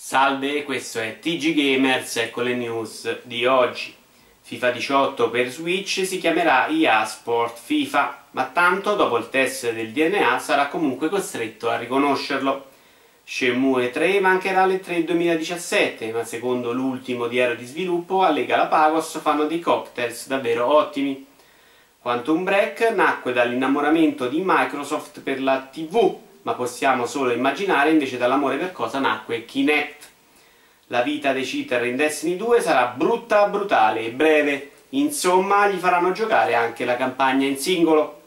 Salve, questo è TG Gamers e con le news di oggi. FIFA 18 per Switch si chiamerà EA Sport FIFA, ma tanto dopo il test del DNA sarà comunque costretto a riconoscerlo. Shenmue 3 mancherà alle 3 2017, ma secondo l'ultimo diario di sviluppo a Lega Lapagos fanno dei cocktails davvero ottimi. Quantum Break nacque dall'innamoramento di Microsoft per la TV, ma possiamo solo immaginare invece dall'amore per cosa nacque Kinect. La vita dei cheater in Destiny 2 sarà brutta, brutale e breve, insomma gli faranno giocare anche la campagna in singolo.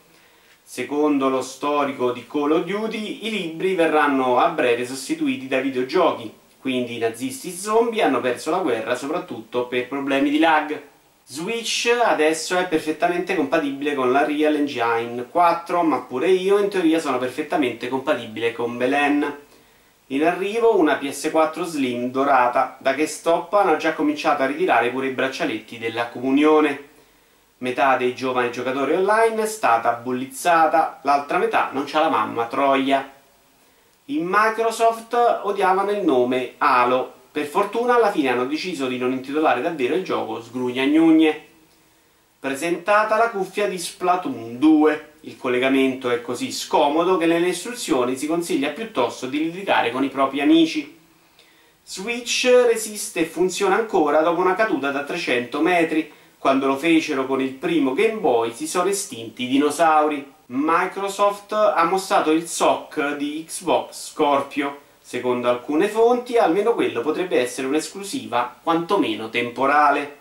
Secondo lo storico di Call of Duty, i libri verranno a breve sostituiti dai videogiochi, quindi i nazisti zombie hanno perso la guerra soprattutto per problemi di lag. Switch adesso è perfettamente compatibile con la Real Engine 4, ma pure io in teoria sono perfettamente compatibile con Belen. In arrivo una PS4 Slim dorata, da che stop hanno già cominciato a ritirare pure i braccialetti della comunione. Metà dei giovani giocatori online è stata bullizzata, l'altra metà non c'ha la mamma Troia. In Microsoft odiavano il nome Halo, per fortuna alla fine hanno deciso di non intitolare davvero il gioco Sgrugna Gnugne. Presentata la cuffia di Splatoon 2. Il collegamento è così scomodo che nelle istruzioni si consiglia piuttosto di litigare con i propri amici. Switch resiste e funziona ancora dopo una caduta da 300 metri. Quando lo fecero con il primo Game Boy si sono estinti i dinosauri. Microsoft ha mostrato il SOC di Xbox Scorpio Secondo alcune fonti, almeno quello potrebbe essere un'esclusiva, quantomeno temporale.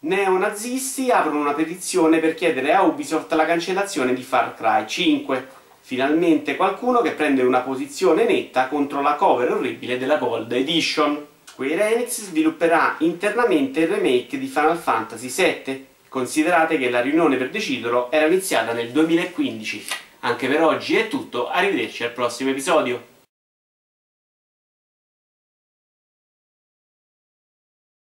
Neonazisti aprono una petizione per chiedere a Ubisoft la cancellazione di Far Cry 5. Finalmente qualcuno che prende una posizione netta contro la cover orribile della Gold Edition. Square Enix svilupperà internamente il remake di Final Fantasy VII. Considerate che la riunione per deciderlo era iniziata nel 2015. Anche per oggi è tutto, arrivederci al prossimo episodio.